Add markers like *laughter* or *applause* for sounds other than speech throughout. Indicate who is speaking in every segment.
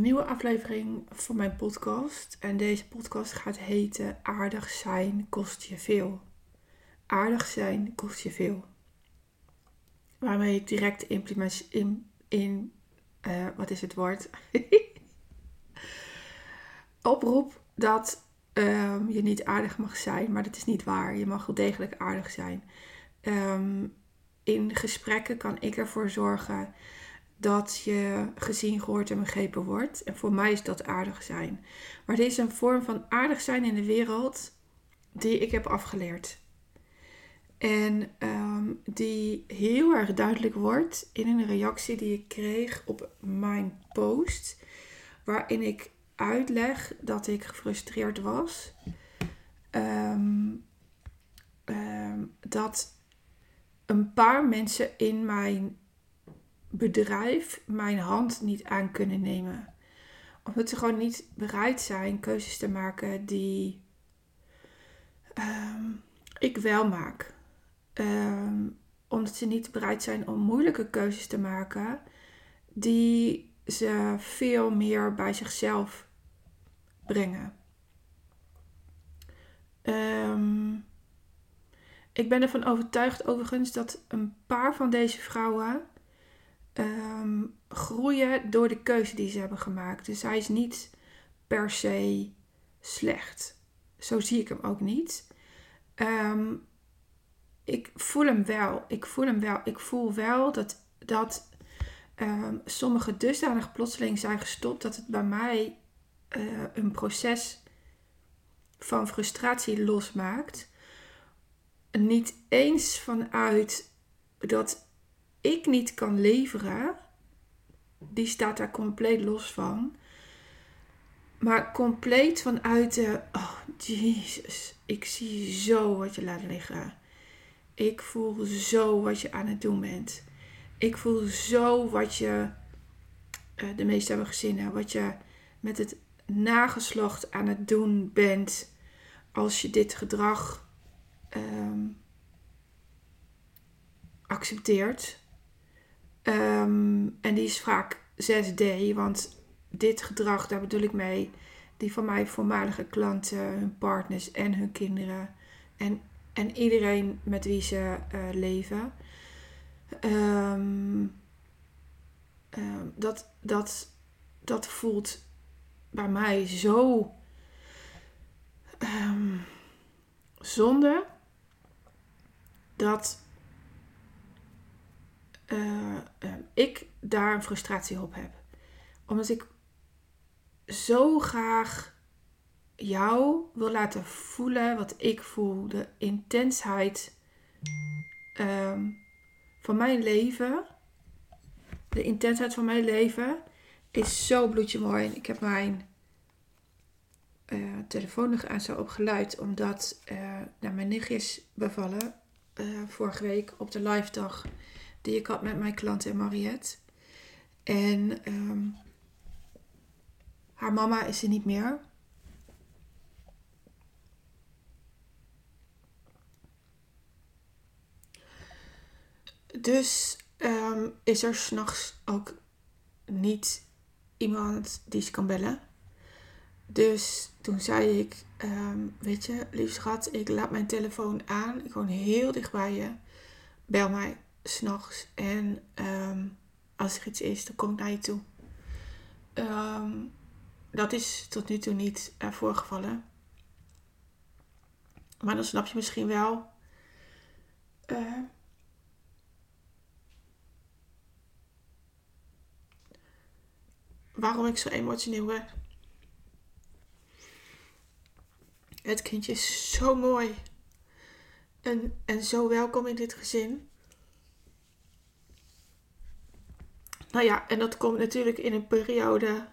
Speaker 1: nieuwe aflevering van mijn podcast. En deze podcast gaat heten Aardig zijn kost je veel. Aardig zijn kost je veel. Waarmee ik direct implement in, in uh, wat is het woord? *laughs* Oproep dat um, je niet aardig mag zijn, maar dat is niet waar. Je mag wel degelijk aardig zijn. Um, in gesprekken kan ik ervoor zorgen dat je gezien, gehoord en begrepen wordt. En voor mij is dat aardig zijn. Maar dit is een vorm van aardig zijn in de wereld die ik heb afgeleerd. En ehm, die heel erg duidelijk wordt in een reactie die ik kreeg op mijn post. Waarin ik uitleg dat ik gefrustreerd was. Ehm, ehm, dat een paar mensen in mijn bedrijf mijn hand niet aan kunnen nemen. Omdat ze gewoon niet bereid zijn keuzes te maken die um, ik wel maak. Um, omdat ze niet bereid zijn om moeilijke keuzes te maken die ze veel meer bij zichzelf brengen. Um, ik ben ervan overtuigd overigens dat een paar van deze vrouwen um, groeien door de keuze die ze hebben gemaakt. Dus hij is niet per se slecht. Zo zie ik hem ook niet. Um, ik voel hem wel. Ik voel hem wel. Ik voel wel dat, dat um, sommige dusdanig plotseling zijn gestopt dat het bij mij uh, een proces van frustratie losmaakt. Niet eens vanuit dat ik niet kan leveren, die staat daar compleet los van. Maar compleet vanuit de, oh jezus, ik zie zo wat je laat liggen. Ik voel zo wat je aan het doen bent. Ik voel zo wat je, uh, de meeste hebben gezien, wat je met het nageslacht aan het doen bent als je dit gedrag um, accepteert. Um, en die is vaak 6D, want dit gedrag, daar bedoel ik mee, die van mijn voormalige klanten, hun partners en hun kinderen en, en iedereen met wie ze uh, leven. Um, um, dat, dat, dat voelt bij mij zo zonde dat uh, ik daar een frustratie op heb. Omdat ik zo graag jou wil laten voelen wat ik voel. De intensheid um, van mijn leven. De intensheid van mijn leven is zo bloedje mooi. Ik heb mijn uh, telefoon nog aan zo op geluid. Omdat uh, mijn nicht is bevallen. Uh, vorige week op de live dag die ik had met mijn klant en Mariette. En um, haar mama is er niet meer. Dus um, is er s'nachts ook niet iemand die ze kan bellen. Dus toen zei ik, um, weet je, lief schat, ik laat mijn telefoon aan. Ik woon heel dicht bij je. Bel mij s'nachts. En um, als er iets is, dan kom ik naar je toe. Um, dat is tot nu toe niet uh, voorgevallen. Maar dan snap je misschien wel. Uh, waarom ik zo emotioneel ben. Het kindje is zo mooi. En, en zo welkom in dit gezin. Nou ja, en dat komt natuurlijk in een periode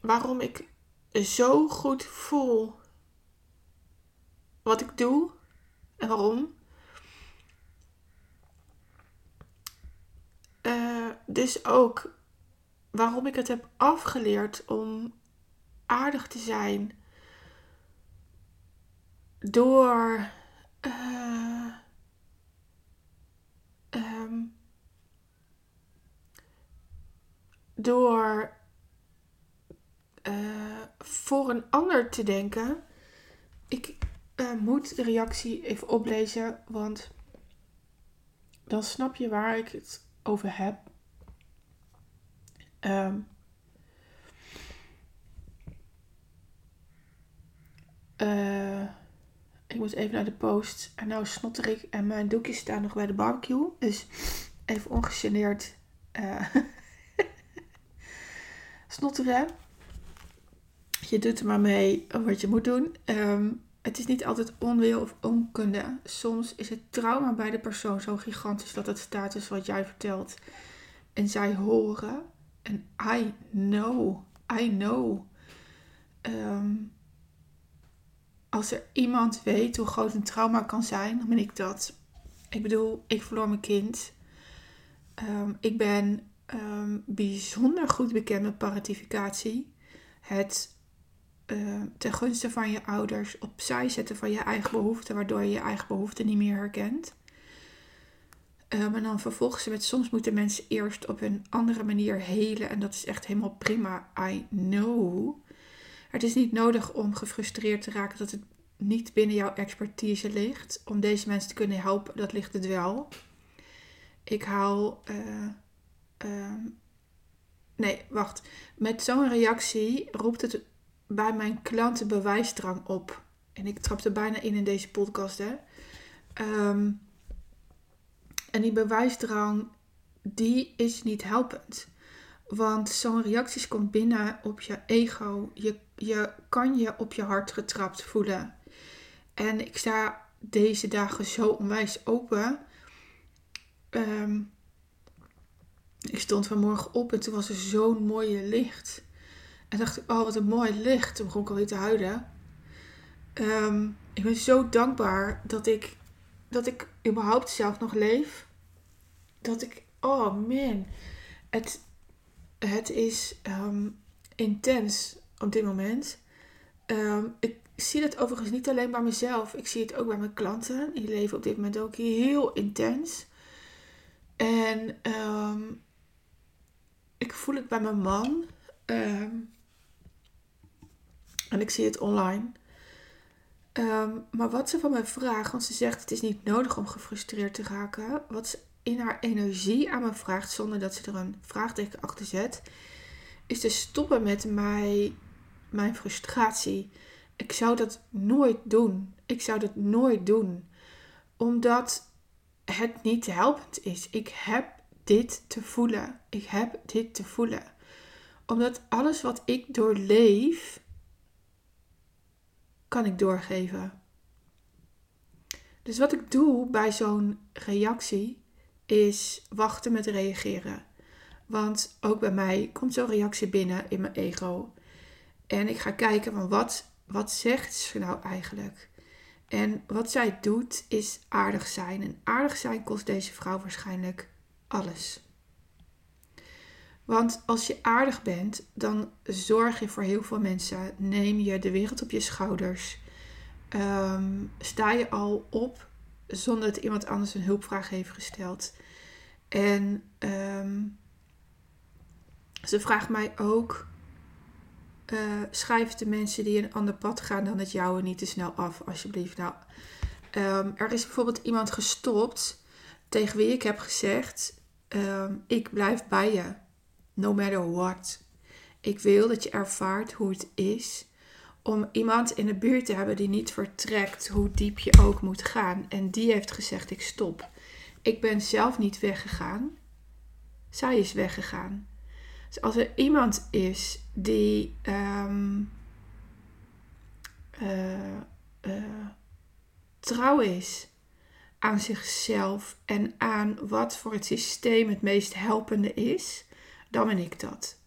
Speaker 1: waarom ik zo goed voel wat ik doe en waarom. Uh, dus ook waarom ik het heb afgeleerd om aardig te zijn door uh, um, door uh, voor een ander te denken. Ik uh, moet de reactie even oplezen, want dan snap je waar ik het over heb. Um, uh, ik moet even naar de post. En nou snotter ik en mijn doekjes staan nog bij de barbecue. Dus even ongegeneerd uh, *laughs* snotteren. Je doet er maar mee wat je moet doen. Um, het is niet altijd onwil of onkunde. Soms is het trauma bij de persoon zo gigantisch dat het staat wat jij vertelt. En zij horen. En I know. I know. Um, als er iemand weet hoe groot een trauma kan zijn, dan ben ik dat. Ik bedoel, ik verloor mijn kind. Um, ik ben um, bijzonder goed bekend met paratificatie. Het uh, ten gunste van je ouders opzij zetten van je eigen behoeften, waardoor je je eigen behoeften niet meer herkent. Um, en dan vervolgens met soms moeten mensen eerst op een andere manier helen. En dat is echt helemaal prima. I know. Het is niet nodig om gefrustreerd te raken dat het niet binnen jouw expertise ligt. Om deze mensen te kunnen helpen, dat ligt het wel. Ik haal. Uh, uh, nee, wacht. Met zo'n reactie roept het bij mijn klanten bewijsdrang op. En ik trap er bijna in in deze podcast, hè. Um, en die bewijsdrang, die is niet helpend. Want zo'n reacties komt binnen op je ego. Je, je kan je op je hart getrapt voelen. En ik sta deze dagen zo onwijs open. Um, ik stond vanmorgen op en toen was er zo'n mooie licht. En dacht ik, oh wat een mooi licht. Toen begon ik alweer te huilen. Um, ik ben zo dankbaar dat ik, dat ik überhaupt zelf nog leef. Dat ik, oh man. Het, het is um, intens op dit moment. Um, ik zie het overigens niet alleen bij mezelf. Ik zie het ook bij mijn klanten. Die leven op dit moment ook heel intens. En um, ik voel het bij mijn man. Um, en ik zie het online. Maar wat ze van mij vraagt, want ze zegt het is niet nodig om gefrustreerd te raken. Wat ze in haar energie aan me vraagt, zonder dat ze er een vraagteken achter zet, is te stoppen met mij, mijn frustratie. Ik zou dat nooit doen. Ik zou dat nooit doen. Omdat het niet helpend is. Ik heb dit te voelen. Ik heb dit te voelen. Omdat alles wat ik doorleef, kan ik doorgeven. Dus wat ik doe bij zo'n reactie is wachten met reageren. Want ook bij mij komt zo'n reactie binnen in mijn ego. En ik ga kijken van wat, wat zegt ze nou eigenlijk? En wat zij doet is aardig zijn. En aardig zijn kost deze vrouw waarschijnlijk alles. Want als je aardig bent, dan zorg je voor heel veel mensen. Neem je de wereld op je schouders. Ehm, sta je al op zonder dat iemand anders een hulpvraag heeft gesteld. En um, ze vraagt mij ook: uh, schrijf de mensen die een ander pad gaan dan het jouwe niet te snel af, alsjeblieft. Nou, um, er is bijvoorbeeld iemand gestopt tegen wie ik heb gezegd: ik blijf bij je no matter what. Ik wil dat je ervaart hoe het is om iemand in de buurt te hebben die niet vertrekt hoe diep je ook moet gaan. En die heeft gezegd: Ik stop. Ik ben zelf niet weggegaan. Zij is weggegaan. Dus als er iemand is die um, uh, uh, trouw is aan zichzelf en aan wat voor het systeem het meest helpende is, dan ben ik dat.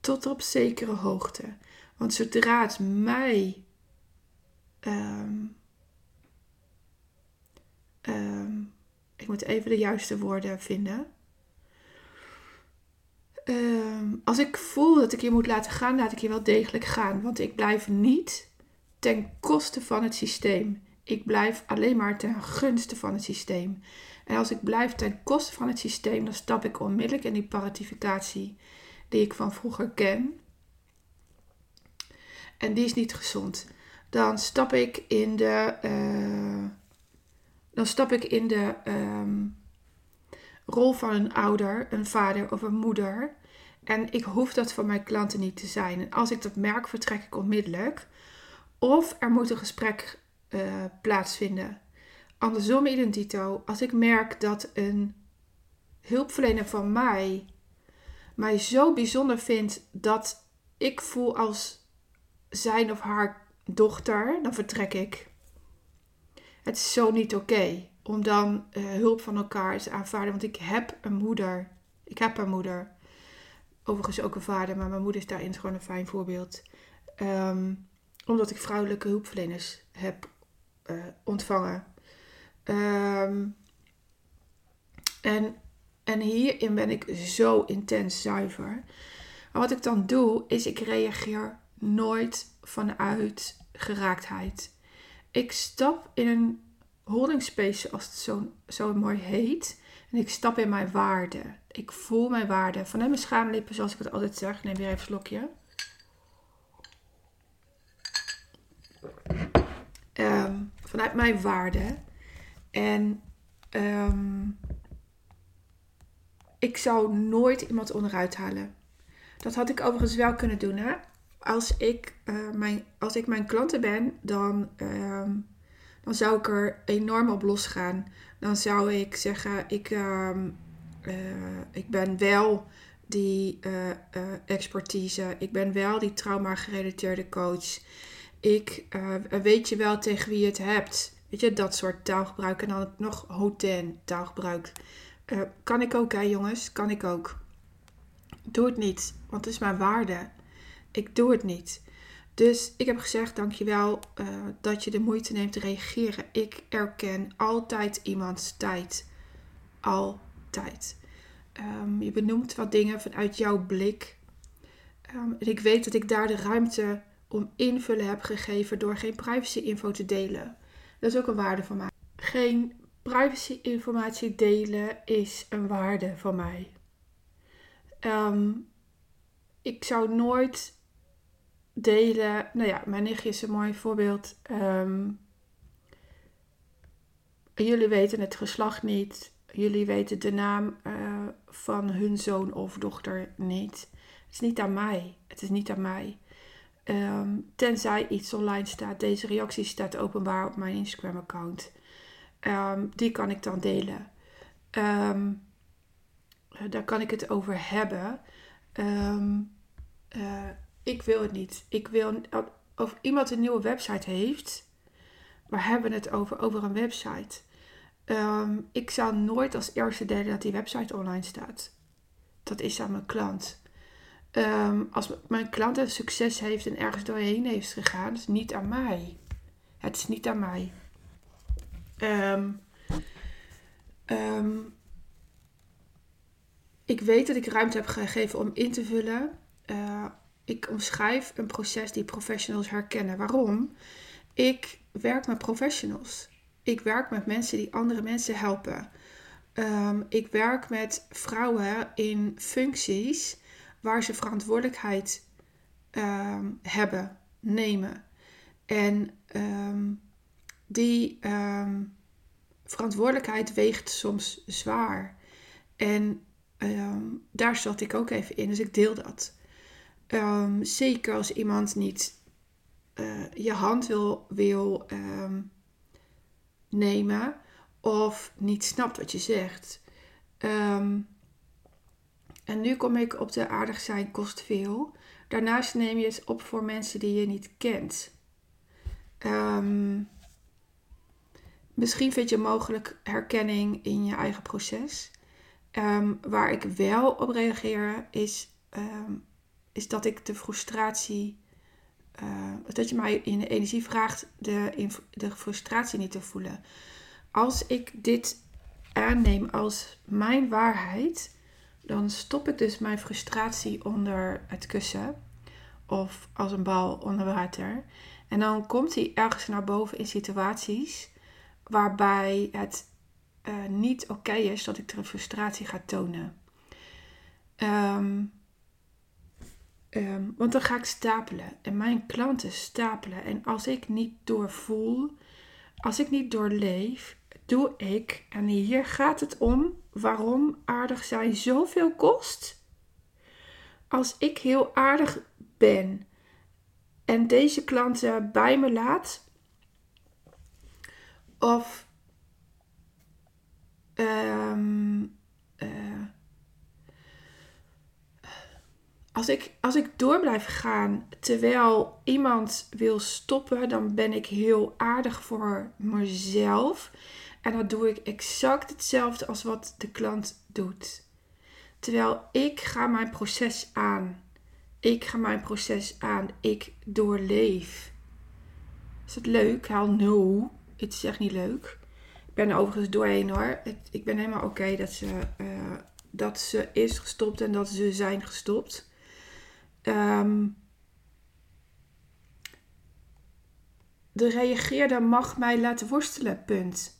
Speaker 1: Tot op zekere hoogte. Want zodra het mij um, um, ik moet even de juiste woorden vinden. Um, als ik voel dat ik je moet laten gaan, laat ik je wel degelijk gaan. Want ik blijf niet ten koste van het systeem. Ik blijf alleen maar ten gunste van het systeem. En als ik blijf ten koste van het systeem, dan stap ik onmiddellijk in die paratificatie. die ik van vroeger ken. En die is niet gezond. Dan stap ik in de. Uh, dan stap ik in de ehm, rol van een ouder, een vader of een moeder. En ik hoef dat voor mijn klanten niet te zijn. En als ik dat merk, vertrek ik onmiddellijk. Of er moet een gesprek uh, plaatsvinden. Andersom identito. Als ik merk dat een hulpverlener van mij mij zo bijzonder vindt dat ik voel als zijn of haar dochter, dan vertrek ik. Het is zo niet oké om dan uh, hulp van elkaar te aanvaarden. Want ik heb een moeder. Ik heb een moeder. Overigens ook een vader, maar mijn moeder is daarin gewoon een fijn voorbeeld. Um, omdat ik vrouwelijke hulpverleners heb uh, ontvangen. Um, en, en hierin ben ik zo intens zuiver. Maar wat ik dan doe, is ik reageer nooit vanuit geraaktheid. Ik stap in een holding space, zoals het zo, zo mooi heet. En ik stap in mijn waarde. Ik voel mijn waarde. Vanuit mijn schaamlippen, zoals ik het altijd zeg. Neem weer even een slokje. Ehm, vanuit mijn waarde. En ehm, ik zou nooit iemand onderuit halen. Dat had ik overigens wel kunnen doen. Hè? Als, ik, uh, mijn, als ik mijn klanten ben, dan, ehm, dan zou ik er enorm op losgaan. Dan zou ik zeggen, ik, uh, ik ben wel die uh, expertise. Ik ben wel die trauma-gerelateerde coach. Ik weet je wel tegen wie je het hebt. Weet je, dat soort taalgebruik. En dan nog hotel taalgebruik. kan ik ook, hè jongens? Kan ik ook. Doe het niet, want het is mijn waarde. Ik doe het niet. Dus ik heb gezegd, dankjewel uh, dat je de moeite neemt te reageren. Ik erken altijd iemands tijd. Altijd. Um, je benoemt wat dingen vanuit jouw blik. Um, en ik weet dat ik daar de ruimte om invullen heb gegeven door geen privacy-info te delen. Dat is ook een waarde van mij. Geen privacy-informatie delen is een waarde van mij. Um, ik zou nooit delen. Nou ja, mijn nichtje is een mooi voorbeeld. Um, jullie weten het geslacht niet. Jullie weten de naam uh, van hun zoon of dochter niet. Het is niet aan mij. Het is niet aan mij. Um, tenzij iets online staat. Deze reactie staat openbaar op mijn Instagram-account. Um, die kan ik dan delen. Daar kan ik het over hebben. Uh, ik wil het niet. Ik wil, of iemand een nieuwe website heeft, waar hebben het over? Over een website. Um, ik zal nooit als eerste delen dat die website online staat. Dat is aan mijn klant. Um, als mijn klant een succes heeft en ergens doorheen heeft gegaan, is niet aan mij. Het is niet aan mij. Um, ik weet dat ik ruimte heb gegeven om in te vullen. Uh, ik omschrijf een proces die professionals herkennen. Waarom? Ik werk met professionals. Ik werk met mensen die andere mensen helpen. Um, ik werk met vrouwen in functies waar ze verantwoordelijkheid um, hebben, nemen. En um, die verantwoordelijkheid weegt soms zwaar. En daar zat ik ook even in, dus ik deel dat. Um, zeker als iemand niet uh, je hand wil, wil um, nemen of niet snapt wat je zegt. Um, en nu kom ik op de aardig zijn kost veel. Daarnaast neem je het op voor mensen die je niet kent. misschien vind je mogelijk herkenning in je eigen proces. waar ik wel op reageer is is dat ik de frustratie, uh, dat je mij in de energie vraagt de, de frustratie niet te voelen. Als ik dit aanneem als mijn waarheid, dan stop ik dus mijn frustratie onder het kussen of als een bal onder water. En dan komt hij ergens naar boven in situaties waarbij het uh, niet oké is dat ik de frustratie ga tonen. Um, Ehm, want dan ga ik stapelen. En mijn klanten stapelen. En als ik niet doorvoel, als ik niet doorleef, doe ik, en hier gaat het om, waarom aardig zijn zoveel kost. Als ik heel aardig ben en deze klanten bij me laat, of um, als ik, als ik door blijf gaan terwijl iemand wil stoppen, dan ben ik heel aardig voor mezelf. En dan doe ik exact hetzelfde als wat de klant doet. Terwijl ik ga mijn proces aan. Ik ga mijn proces aan. Ik doorleef. Is het leuk? Haal no. Het is echt niet leuk. Ik ben er overigens doorheen hoor. Ik, ben helemaal oké dat, ze, uh, dat ze is gestopt en dat ze zijn gestopt. Um, de reageerder mag mij laten worstelen, punt.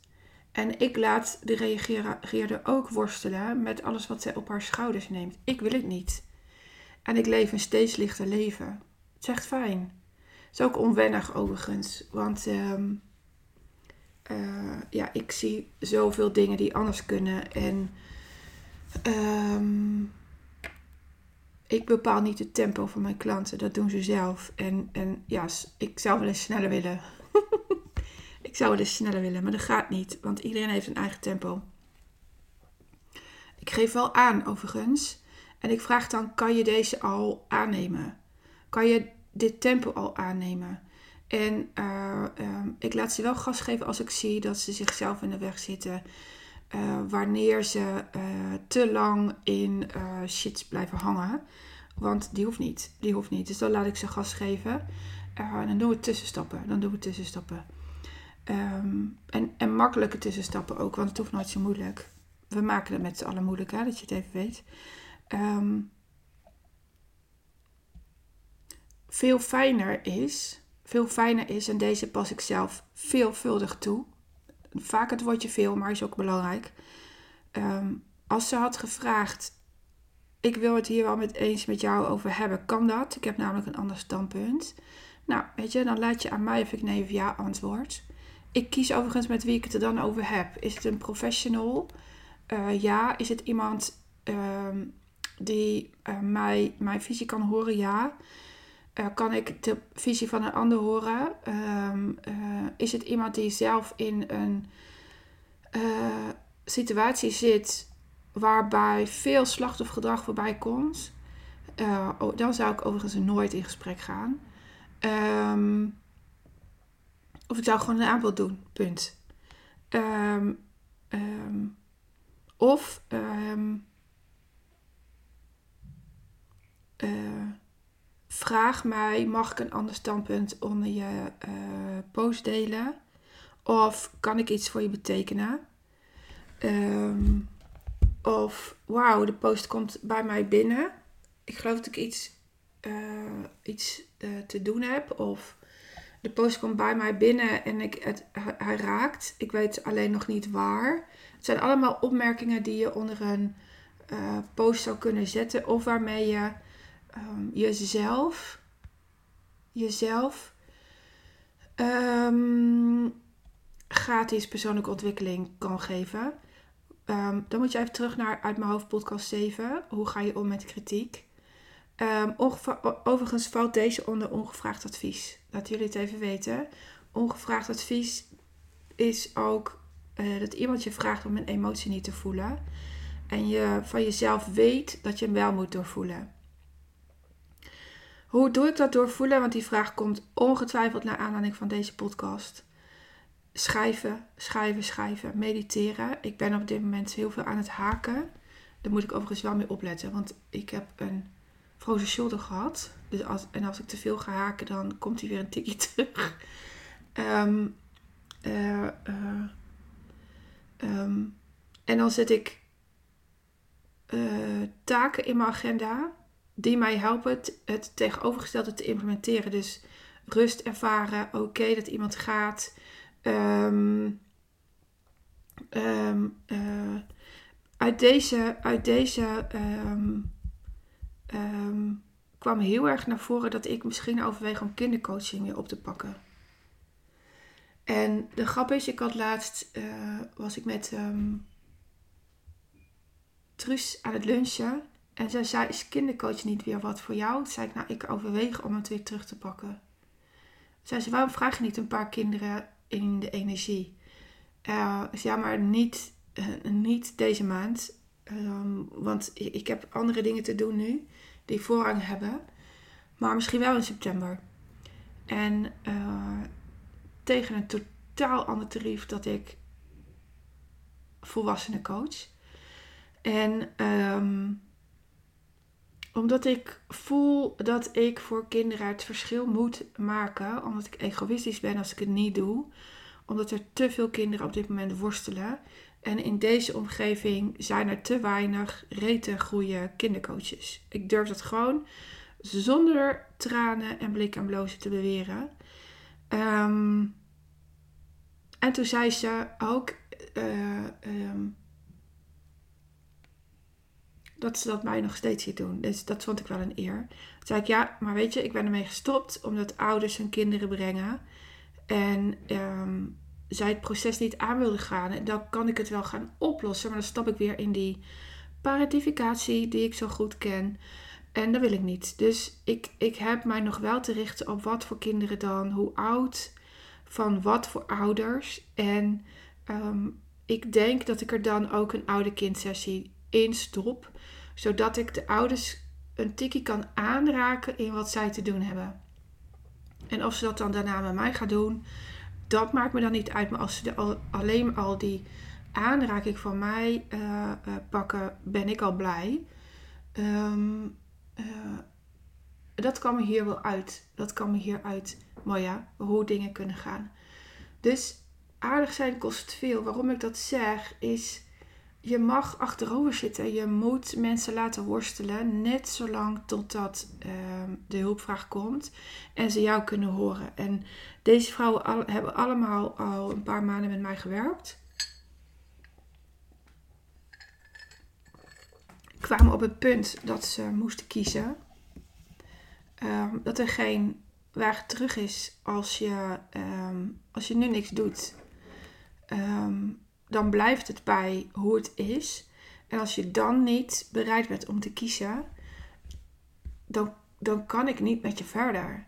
Speaker 1: En ik laat de reageerder ook worstelen met alles wat zij op haar schouders neemt. Ik wil het niet. En ik leef een steeds lichter leven. Het is echt fijn. Het is ook onwennig overigens. Want um, ja, ik zie zoveel dingen die anders kunnen. En um, ik bepaal niet het tempo van mijn klanten. Dat doen ze zelf. En, en ja, ik zou wel eens sneller willen. *laughs* ik zou wel eens sneller willen, maar dat gaat niet. Want iedereen heeft een eigen tempo. Ik geef wel aan, overigens. En ik vraag dan, kan je deze al aannemen? Kan je dit tempo al aannemen? En uh, ik laat ze wel gas geven als ik zie dat ze zichzelf in de weg zitten. Uh, wanneer ze uh, te lang in uh, shits blijven hangen. Want die hoeft niet. Die hoeft niet. Dus dan laat ik ze gas geven. en dan doen we tussenstappen. Dan doen we tussenstappen. Um, en, en makkelijke tussenstappen ook, want het hoeft nooit zo moeilijk. We maken het met z'n allen moeilijk, hè, dat je het even weet. Um, veel fijner is, veel fijner is, en deze pas ik zelf veelvuldig toe vaak het woordje veel, maar is ook belangrijk. Ehm, als ze had gevraagd, ik wil het hier wel met eens met jou over hebben, kan dat? Ik heb namelijk een ander standpunt. Nou, weet je, dan laat je aan mij of ik nee of ja antwoord. Ik kies overigens met wie ik het er dan over heb. Is het een professional? Uh, ja. Is het iemand ehm, die uh, mij, mijn visie kan horen? Ja. Uh, kan ik de visie van een ander horen? Um, uh, is het iemand die zelf in een uh, situatie zit waarbij veel slachtoffergedrag voorbij komt? Oh, dan zou ik overigens nooit in gesprek gaan. Um, of ik zou gewoon een aanbod doen, punt. Um, of vraag mij, mag ik een ander standpunt onder je uh, post delen? Of kan ik iets voor je betekenen? Um, of wauw, de post komt bij mij binnen. Ik geloof dat ik iets, uh, iets uh, te doen heb. Of de post komt bij mij binnen en ik, het, hij raakt. Ik weet alleen nog niet waar. Het zijn allemaal opmerkingen die je onder een post zou kunnen zetten. Of waarmee je um, jezelf, jezelf um, gratis persoonlijke ontwikkeling kan geven. Um, dan moet je even terug naar uit mijn hoofd podcast 7. Hoe ga je om met kritiek? overigens valt deze onder ongevraagd advies. Laat jullie het even weten. Ongevraagd advies is ook uh, dat iemand je vraagt om een emotie niet te voelen. En je van jezelf weet dat je hem wel moet doorvoelen. Hoe doe ik dat doorvoelen? Want die vraag komt ongetwijfeld naar aanleiding van deze podcast. Schrijven, schrijven, schrijven, mediteren. Ik ben op dit moment heel veel aan het haken. Daar moet ik overigens wel mee opletten, want ik heb een frozen shoulder gehad. Dus als, en als ik te veel ga haken, dan komt hij weer een tikje *laughs* terug. Um, uh, uh, um, en dan zet ik uh, taken in mijn agenda die mij helpen het, tegenovergestelde te implementeren. Dus rust ervaren, oké dat iemand gaat. Um, um, uh, uit deze, uit deze um, kwam heel erg naar voren dat ik misschien overweeg om kindercoaching weer op te pakken. En de grap is, ik had laatst, uh, was ik met Truus aan het lunchen. En zij zei, is kindercoach niet weer wat voor jou? Toen zei ik, nou, ik overweeg om het weer terug te pakken. Zei ze, waarom vraag je niet een paar kinderen in de energie? Uh, ja, maar niet, uh, niet deze maand. Um, want ik heb andere dingen te doen nu die voorrang hebben. Maar misschien wel in september. En uh, tegen een totaal ander tarief dat ik volwassenen coach. En um, omdat ik voel dat ik voor kinderen het verschil moet maken. Omdat ik egoïstisch ben als ik het niet doe. Omdat er te veel kinderen op dit moment worstelen. En in deze omgeving zijn er te weinig rete kindercoaches. Ik durf dat gewoon zonder tranen en blik en blozen te beweren. Um, en toen zei ze ook uh, um, dat ze dat mij nog steeds hier doen. Dus dat vond ik wel een eer. Toen zei ik, ja, maar weet je, ik ben ermee gestopt omdat ouders hun kinderen brengen. En um, zij het proces niet aan wilde gaan. En dan kan ik het wel gaan oplossen. Maar dan stap ik weer in die paratificatie die ik zo goed ken. En dat wil ik niet. Dus ik, ik heb mij nog wel te richten op wat voor kinderen dan, hoe oud, van wat voor ouders. En um, ik denk dat ik er dan ook een oude kindsessie in stop, zodat ik de ouders een tikkie kan aanraken in wat zij te doen hebben. En of ze dat dan daarna met mij gaat doen, dat maakt me dan niet uit. Maar als ze al, alleen al die aanraking van mij uh, uh, pakken, ben ik al blij. Um, uh, dat kan me hier wel uit. Dat kan me hier uit, maar ja, hoe dingen kunnen gaan. Dus aardig zijn kost veel. Waarom ik dat zeg is, je mag achterover zitten. Je moet mensen laten worstelen, net zolang totdat uh, de hulpvraag komt en ze jou kunnen horen. En deze vrouwen hebben allemaal al een paar maanden met mij gewerkt. Kwamen op het punt dat ze moesten kiezen. Um, dat er geen weg terug is als je, um, als je nu niks doet. Um, dan blijft het bij hoe het is. En als je dan niet bereid bent om te kiezen, dan, dan kan ik niet met je verder.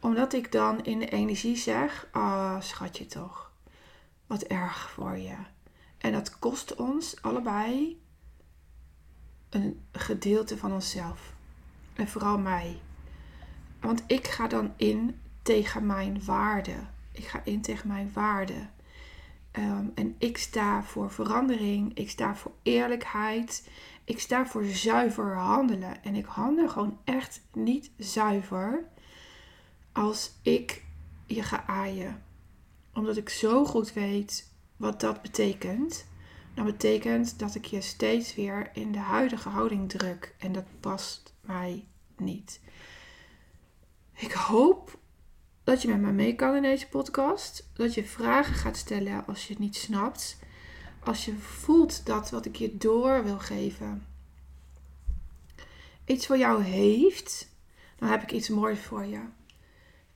Speaker 1: Omdat ik dan in de energie zeg: Ah, oh, schatje toch, wat erg voor je. En dat kost ons allebei een gedeelte van onszelf. En vooral mij. Want ik ga dan in tegen mijn waarde. Ik ga in tegen mijn waarde. Um, en ik sta voor verandering. Ik sta voor eerlijkheid. Ik sta voor zuiver handelen. En ik handel gewoon echt niet zuiver als ik je ga aaien. Omdat ik zo goed weet wat dat betekent. Dat betekent dat ik je steeds weer in de huidige houding druk. En dat past mij niet. Ik hoop dat je met mij mee kan in deze podcast. Dat je vragen gaat stellen als je het niet snapt. Als je voelt dat wat ik je door wil geven iets voor jou heeft, dan heb ik iets moois voor je.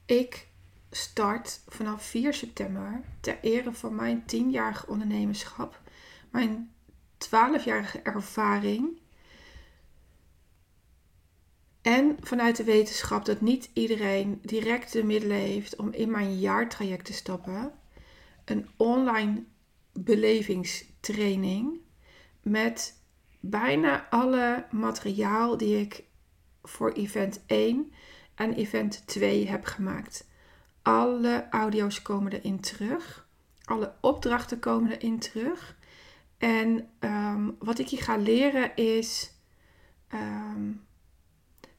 Speaker 1: Ik start vanaf 4 september ter ere van mijn 10-jarige ondernemerschap, mijn 12-jarige ervaring en vanuit de wetenschap dat niet iedereen direct de middelen heeft om in mijn jaartraject te stappen. Een online belevingstraining met bijna alle materiaal die ik voor event 1 en event 2 heb gemaakt. Alle audio's komen erin terug. Alle opdrachten komen erin terug. En um, wat ik je ga leren is um,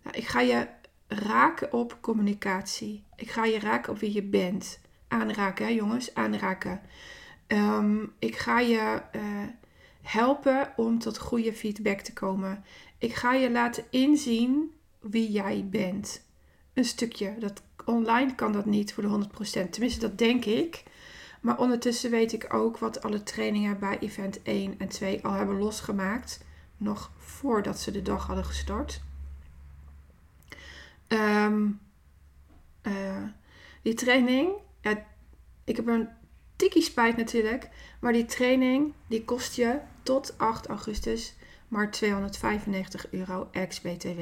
Speaker 1: nou, ik ga je raken op communicatie. Ik ga je raken op wie je bent. Aanraken, hè, jongens, aanraken. Um, ik ga je uh, helpen om tot goede feedback te komen. Ik ga je laten inzien wie jij bent. Een stukje. Dat, online kan dat niet voor de 100%. Tenminste, dat denk ik. Maar ondertussen weet ik ook wat alle trainingen bij event 1 en 2 al hebben losgemaakt. Nog voordat ze de dag hadden gestart. Eh, die training, ja, ik heb een tikkie spijt natuurlijk, maar die training die kost je tot 8 augustus maar 295 euro ex-BTW.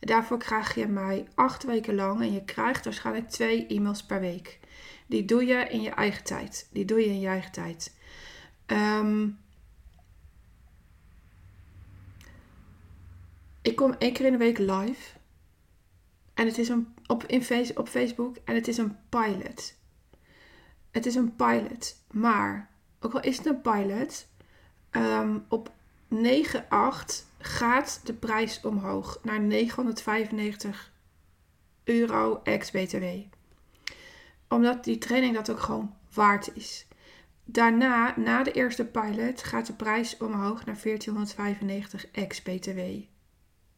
Speaker 1: Daarvoor krijg je mij 8 weken lang en je krijgt waarschijnlijk 2 e-mails per week. Die doe je in je eigen tijd. Die doe je in je eigen tijd. Um, ik kom één keer in de week live. En het is een, op, op Facebook. En het is een pilot. Het is een pilot. Maar, ook al is het een pilot. Um, op 9,8 gaat de prijs omhoog naar 995 euro ex-BTW. Omdat die training dat ook gewoon waard is. Daarna, na de eerste pilot, gaat de prijs omhoog naar 1495 ex-BTW.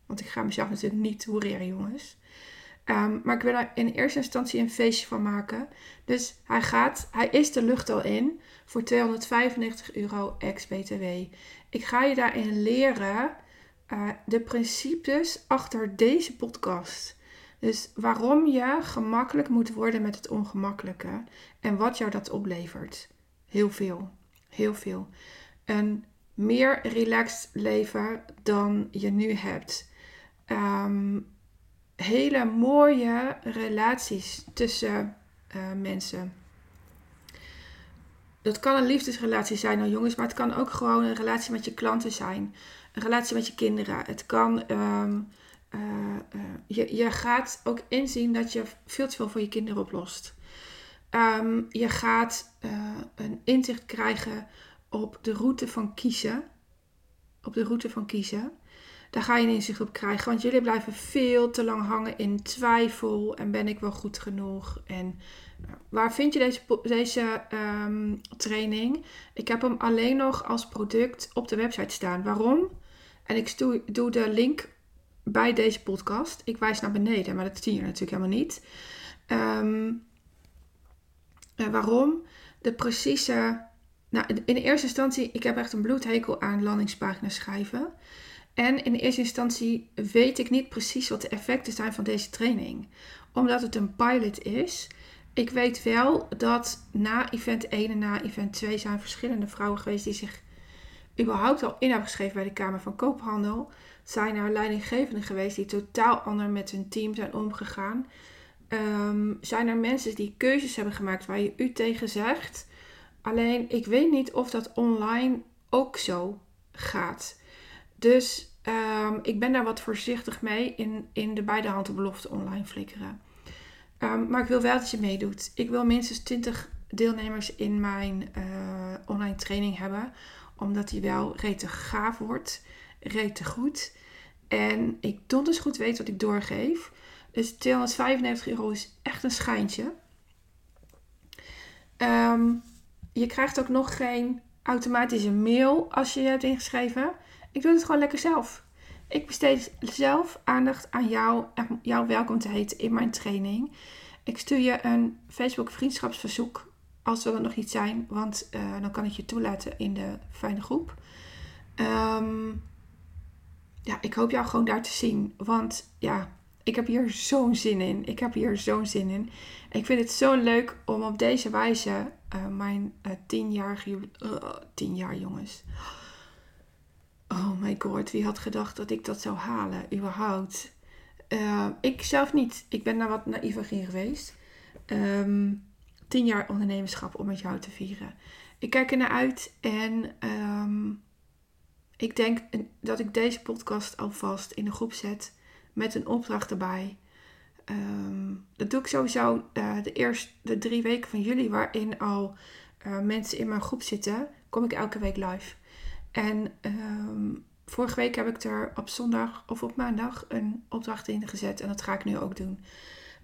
Speaker 1: Want ik ga mezelf natuurlijk niet hoereren, jongens. Um, maar ik wil er in eerste instantie een feestje van maken. Dus hij gaat, hij is de lucht al in voor 295 euro ex-BTW. Ik ga je daarin leren uh, de principes achter deze podcast. Dus waarom je gemakkelijk moet worden met het ongemakkelijke en wat jou dat oplevert. Heel veel, heel veel. Een meer relaxed leven dan je nu hebt. Um, hele mooie relaties tussen uh, mensen. Dat kan een liefdesrelatie zijn, nou jongens, maar het kan ook gewoon een relatie met je klanten zijn. Een relatie met je kinderen. Het kan. Um, uh, uh, je, je gaat ook inzien dat je veel te veel voor je kinderen oplost. Um, je gaat een inzicht krijgen op de route van kiezen. Op de route van kiezen. Daar ga je een inzicht op krijgen. Want jullie blijven veel te lang hangen in twijfel. En ben ik wel goed genoeg? En nou, waar vind je deze, deze um, training? Ik heb hem alleen nog als product op de website staan. Waarom? En ik doe de link bij deze podcast. Ik wijs naar beneden, maar dat zie je natuurlijk helemaal niet. Um, waarom? De precieze. Nou, in eerste instantie, ik heb echt een bloedhekel aan landingspagina's schrijven. En in eerste instantie weet ik niet precies wat de effecten zijn van deze training. Omdat het een pilot is. Ik weet wel dat na event 1 en na event 2 zijn verschillende vrouwen geweest die zich überhaupt al in hebben geschreven bij de Kamer van Koophandel. Zijn er leidinggevenden geweest die totaal anders met hun team zijn omgegaan. Um, zijn er mensen die keuzes hebben gemaakt waar je u tegen zegt. Alleen ik weet niet of dat online ook zo gaat. Dus um, ik ben daar wat voorzichtig mee in, in de beide handen belofte online flikkeren. Um, maar ik wil wel dat je meedoet. Ik wil minstens 20 deelnemers in mijn uh, online training hebben. Omdat die wel rete gaaf wordt. Rete goed. En ik donders goed weet wat ik doorgeef. Dus 295 euro is echt een schijntje. Um, je krijgt ook nog geen automatische mail als je je hebt ingeschreven. Ik doe het gewoon lekker zelf. Ik besteed zelf aandacht aan jou en jou welkom te heten in mijn training. Ik stuur je een Facebook vriendschapsverzoek als we er nog niet zijn, want uh, dan kan ik je toelaten in de fijne groep. Um, ja, ik hoop jou gewoon daar te zien, want ja, ik heb hier zo'n zin in. Ik heb hier zo'n zin in. Ik vind het zo leuk om op deze wijze uh, mijn uh, tienjarige, tien jaar jongens Oh my god, wie had gedacht dat ik dat zou halen, überhaupt? Uh, ik zelf niet. Ik ben daar wat naïver in geweest. Um, tien jaar ondernemerschap om met jou te vieren. Ik kijk er naar uit en um, ik denk dat ik deze podcast alvast in de groep zet met een opdracht erbij. Dat doe ik sowieso uh, de eerste drie weken van juli, waarin al uh, mensen in mijn groep zitten, kom ik elke week live. En um, vorige week heb ik er op zondag of op maandag een opdracht in gezet. En dat ga ik nu ook doen.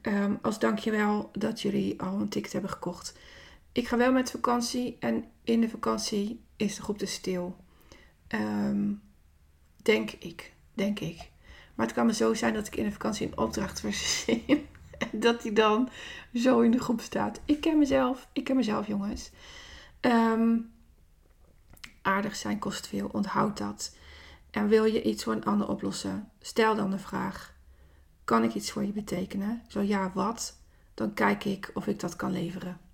Speaker 1: Um, als dankjewel dat jullie al een ticket hebben gekocht. Ik ga wel met vakantie en in de vakantie is de groep dus stil. Um, denk ik. Denk ik. Maar het kan me zo zijn dat ik in de vakantie een opdracht verzin. *laughs* En dat die dan zo in de groep staat. Ik ken mezelf. Ik ken mezelf, jongens. Um, aardig zijn kost veel, onthoud dat. En wil je iets voor een ander oplossen, stel dan de vraag: Kan ik iets voor je betekenen? Zo ja, wat? Dan kijk ik of ik dat kan leveren.